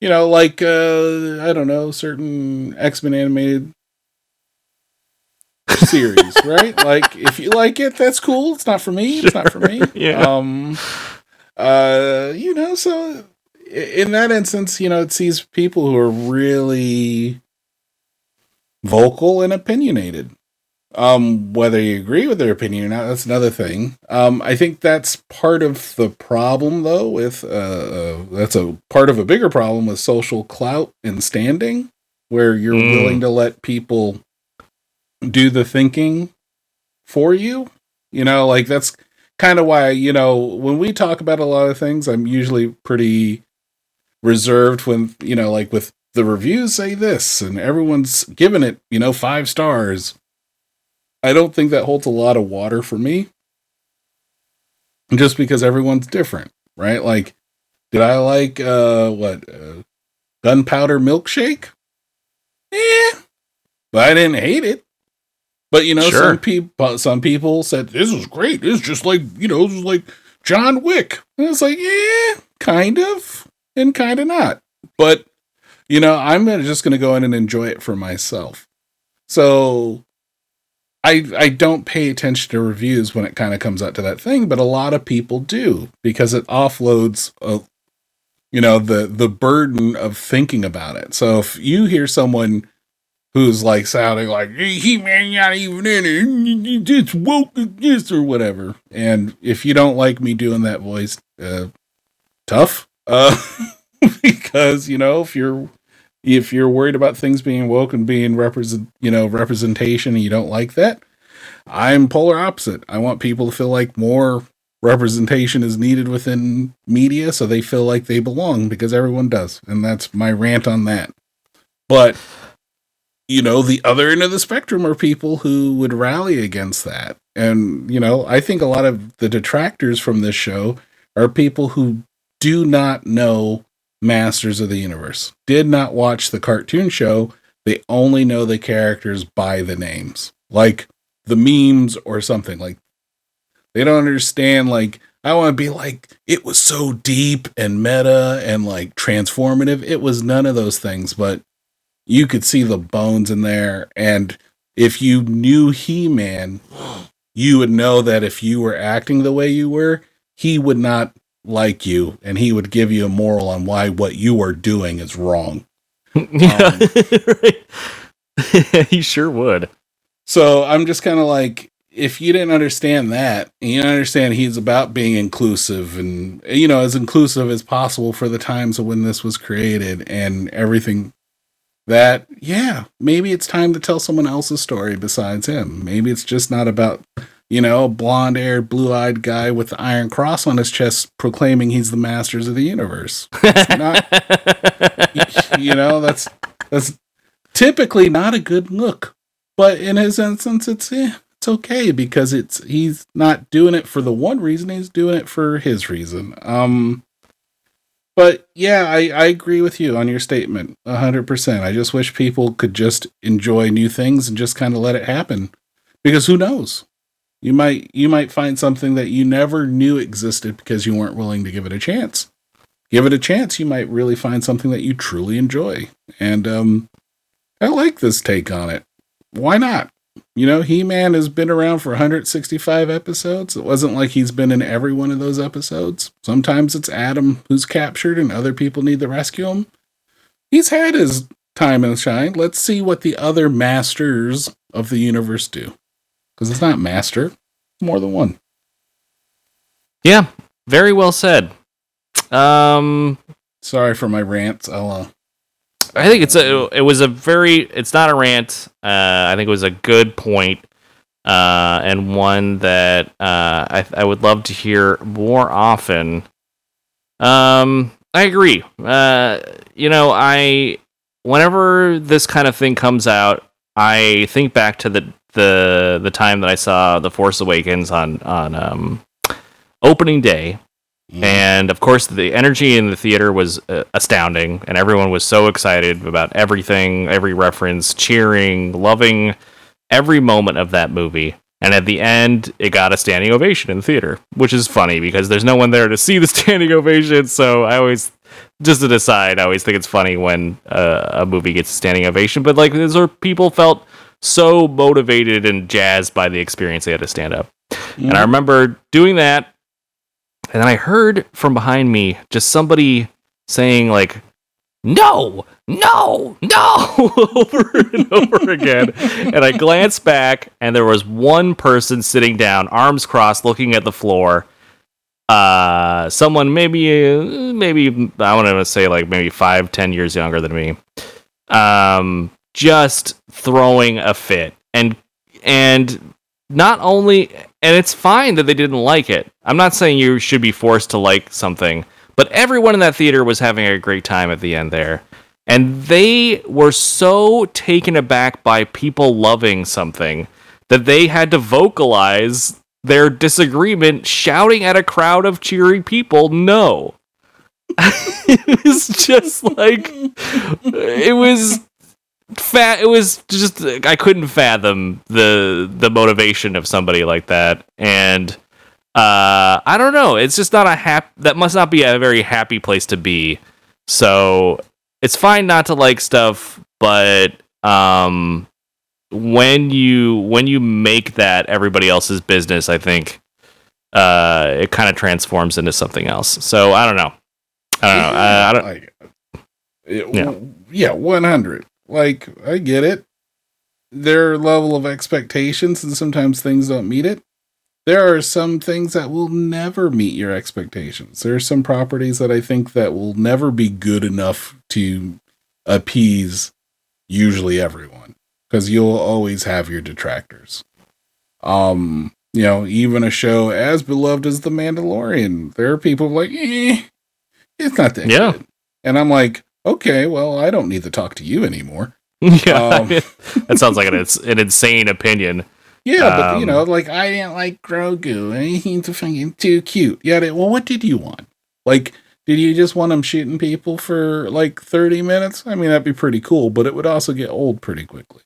you know, like uh, I don't know, certain X Men animated series, right? Like, if you like it, that's cool. It's not for me. It's not for me. Yeah. Um, uh, you know, so in that instance, you know, it sees people who are really vocal and opinionated. Um, whether you agree with their opinion or not, that's another thing. Um, I think that's part of the problem, though. With uh, uh, that's a part of a bigger problem with social clout and standing, where you're Mm. willing to let people do the thinking for you. You know, like that's kind of why you know when we talk about a lot of things, I'm usually pretty reserved when you know, like with the reviews say this and everyone's giving it, you know, five stars. I don't think that holds a lot of water for me. Just because everyone's different, right? Like, did I like uh what uh, gunpowder milkshake? Yeah, but I didn't hate it. But you know, Sure. some people some people said this is great. It's just like you know, is like John Wick. And it's like, yeah, kind of, and kind of not. But you know, I'm just going to go in and enjoy it for myself. So I I don't pay attention to reviews when it kind of comes out to that thing, but a lot of people do because it offloads a you know the the burden of thinking about it. So if you hear someone who's like sounding like he man not even in it, it's woke this or whatever, and if you don't like me doing that voice, uh, tough, uh, because you know if you're if you're worried about things being woke and being represent you know representation and you don't like that i'm polar opposite. I want people to feel like more representation is needed within media so they feel like they belong because everyone does. And that's my rant on that. But you know the other end of the spectrum are people who would rally against that. And you know i think a lot of the detractors from this show are people who do not know Masters of the Universe, did not watch the cartoon show. They only know the characters by the names, like the memes or something. Like they don't understand. Like I want to be like it was so deep and meta and like transformative. It was none of those things, but you could see the bones in there. And if you knew He Man, you would know that if you were acting the way you were, he would not like you and he would give you a moral on why what you are doing is wrong. yeah, um, he sure would. So I'm just kind of like, if you didn't understand that, you understand he's about being inclusive and, you know, as inclusive as possible for the times of when this was created and everything that, yeah, maybe it's time to tell someone else's story besides him. Maybe it's just not about you know, blonde haired, blue eyed guy with the Iron Cross on his chest proclaiming he's the masters of the universe. Not, you know, that's that's typically not a good look. But in his instance, it's eh, it's okay because it's he's not doing it for the one reason, he's doing it for his reason. Um but yeah, I, I agree with you on your statement. hundred percent. I just wish people could just enjoy new things and just kind of let it happen. Because who knows? You might you might find something that you never knew existed because you weren't willing to give it a chance. Give it a chance, you might really find something that you truly enjoy. And um I like this take on it. Why not? You know, He-Man has been around for 165 episodes. It wasn't like he's been in every one of those episodes. Sometimes it's Adam who's captured and other people need to rescue him. He's had his time and shine. Let's see what the other masters of the universe do because it's not master, more than one. Yeah, very well said. Um, sorry for my rant. I'll. Uh, I think it's a. It was a very. It's not a rant. Uh, I think it was a good point, uh, and one that uh, I I would love to hear more often. Um, I agree. Uh, you know, I whenever this kind of thing comes out, I think back to the the the time that I saw The Force Awakens on on um, opening day, mm. and of course the energy in the theater was uh, astounding, and everyone was so excited about everything, every reference, cheering, loving every moment of that movie. And at the end, it got a standing ovation in the theater, which is funny because there's no one there to see the standing ovation. So I always, just to aside, I always think it's funny when uh, a movie gets a standing ovation. But like, those are people felt so motivated and jazzed by the experience they had to stand up. Mm-hmm. And I remember doing that, and then I heard from behind me just somebody saying like, "No, no, no," over and over again. and I glanced back, and there was one person sitting down, arms crossed, looking at the floor. Uh, someone maybe, maybe I want to say like maybe five, ten years younger than me. Um, just throwing a fit and and not only and it's fine that they didn't like it. I'm not saying you should be forced to like something, but everyone in that theater was having a great time at the end there. And they were so taken aback by people loving something that they had to vocalize their disagreement shouting at a crowd of cheery people no. it was just like it was fat it was just i couldn't fathom the the motivation of somebody like that and uh i don't know it's just not a hap that must not be a very happy place to be so it's fine not to like stuff but um when you when you make that everybody else's business i think uh it kind of transforms into something else so i don't know I don't know. I, I don't. Like, Yeah. yeah, 100. Like, I get it. Their level of expectations, and sometimes things don't meet it. There are some things that will never meet your expectations. There are some properties that I think that will never be good enough to appease usually everyone because you'll always have your detractors. Um, you know, even a show as beloved as The Mandalorian, there are people like, eh, it's not that Yeah. good. And I'm like, okay, well, I don't need to talk to you anymore. yeah, Um, that sounds like an, an insane opinion. Yeah, but you Um, know, like I didn't like Grogu. He's fucking too cute. Yeah, well, what did you want? Like, did you just want him shooting people for like 30 minutes? I mean, that'd be pretty cool, but it would also get old pretty quickly.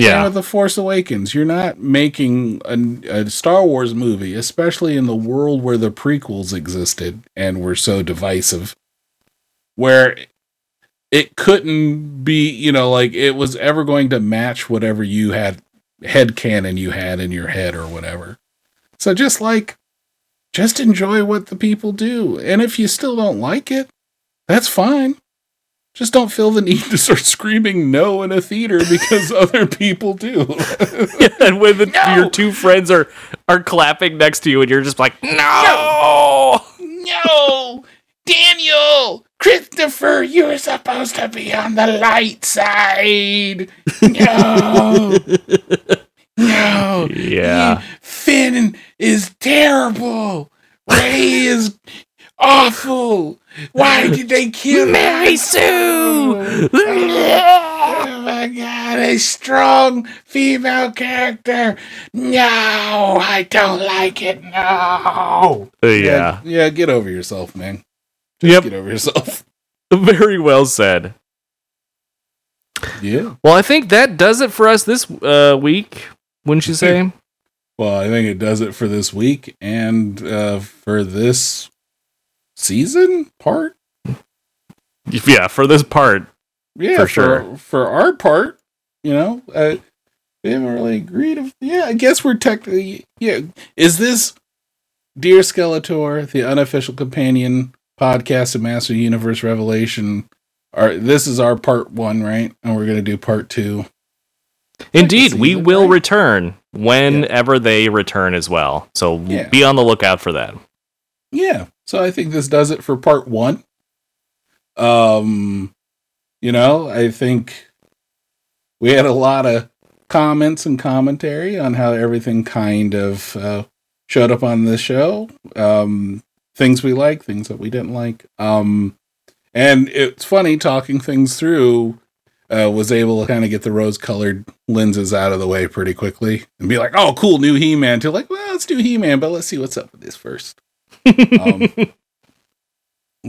And Yeah, with The Force Awakens, you're not making a, a Star Wars movie, especially in the world where the prequels existed and were so divisive, where it couldn't be, you know, like it was ever going to match whatever you had, head canon you had in your head or whatever. So just like, just enjoy what the people do. And if you still don't like it, that's fine. Just don't feel the need to start screaming no in a theater because other people do. and when the, No! your two friends are are clapping next to you, and you're just like, "No! no. no! Daniel! Christopher, you're supposed to be on the light side! No! No! Yeah. Finn is terrible! Rey is awful! Why did they kill Mary? Sue! Oh my god, a strong female character. No, I don't like it. No. yeah. Yeah, get over yourself, man. Just Yep. get over yourself. Very well said. Yeah. Well, I think that does it for us this uh, week. Wouldn't you say? Well, I think it does it for this week and uh, for this season part. yeah, for this part. Yeah, For for sure. For our part, you know, uh, we haven't really agreed. If, yeah, I guess we're technically. Yeah, is this Dear Skeletor, the unofficial companion podcast of Master Universe Revelation? Our, this is our part one, right? And we're gonna do part two. Indeed, we will right? return whenever they return as well. So Yeah. be on the lookout for that. Yeah. So I think this does it for part one. Um, you know, I think we had a lot of comments and commentary on how everything kind of uh, showed up on this show. Um, things we like, things that we didn't like. Um, and it's funny talking things through. Uh, was able to kind of get the rose-colored lenses out of the way pretty quickly and be like, "Oh, cool, new He-Man." To like, well, let's do He-Man, but let's see what's up with this first. Um,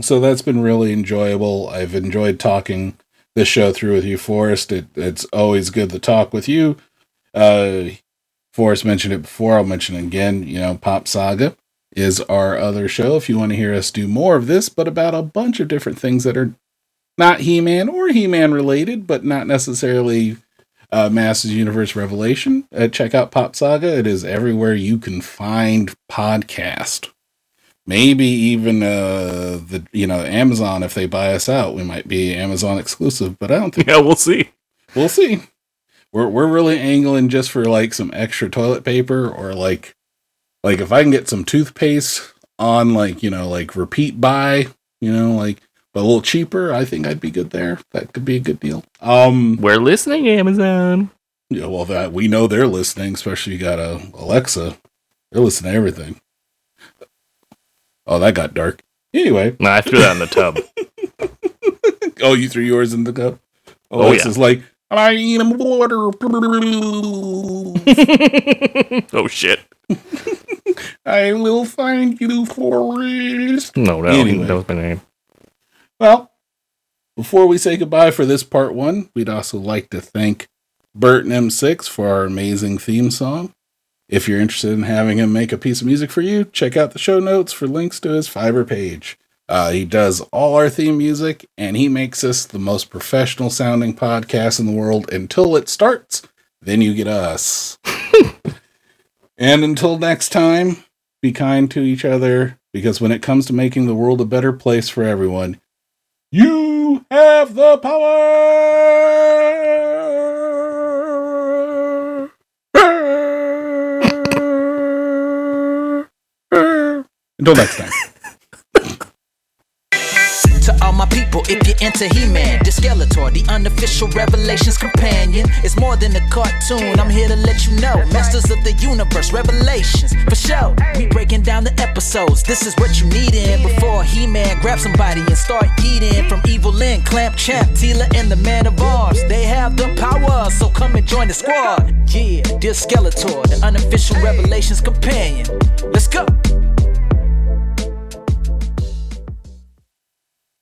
so that's been really enjoyable. I've enjoyed talking this show through with you, Forrest. It, it's always good to talk with you. Uh, Forrest mentioned it before. I'll mention it again. You know, Pop Saga is our other show. If you want to hear us do more of this, but about a bunch of different things that are not He Man or He Man related, but not necessarily uh, Masters Universe Revelation, uh, check out Pop Saga. It is everywhere you can find podcast maybe even uh the you know amazon if they buy us out we might be amazon exclusive but i don't think yeah, we'll see. we'll see we're we're really angling just for like some extra toilet paper or like like if i can get some toothpaste on like you know like repeat buy you know like but a little cheaper i think i'd be good there that could be a good deal um We're listening, Amazon. yeah well that we know they're listening especially you got a alexa they're listening to everything oh that got dark anyway No, I threw that in the tub. Oh, you threw yours in the cup? Oh, Alexa's like, I need water. oh shit! I will find you, Forrest. No, no, Anyway. that was my name. Well, before we say goodbye for this part one, we'd also like to thank Bert and M6 for our amazing theme song. If you're interested in having him make a piece of music for you, check out the show notes for links to his Fiverr page. Uh, he does all our theme music, and he makes us the most professional sounding podcast in the world until it starts. Then you get us. and until next time, be kind to each other, Because when it comes to making the world a better place for everyone, you have the power. Until next time. My people, if you're into He-Man, the Skeletor, the unofficial Revelations companion, it's more than a cartoon. I'm here to let you know, Masters of the Universe, Revelations, for sure. We breaking down the episodes. This is what you need in before He-Man grab somebody and start eating. From Evil Lyn, Clamp Champ, Teela, and the Man of Arms, they have the power, so come and join the squad. Yeah, dear Skeletor, the unofficial Revelations companion. Let's go.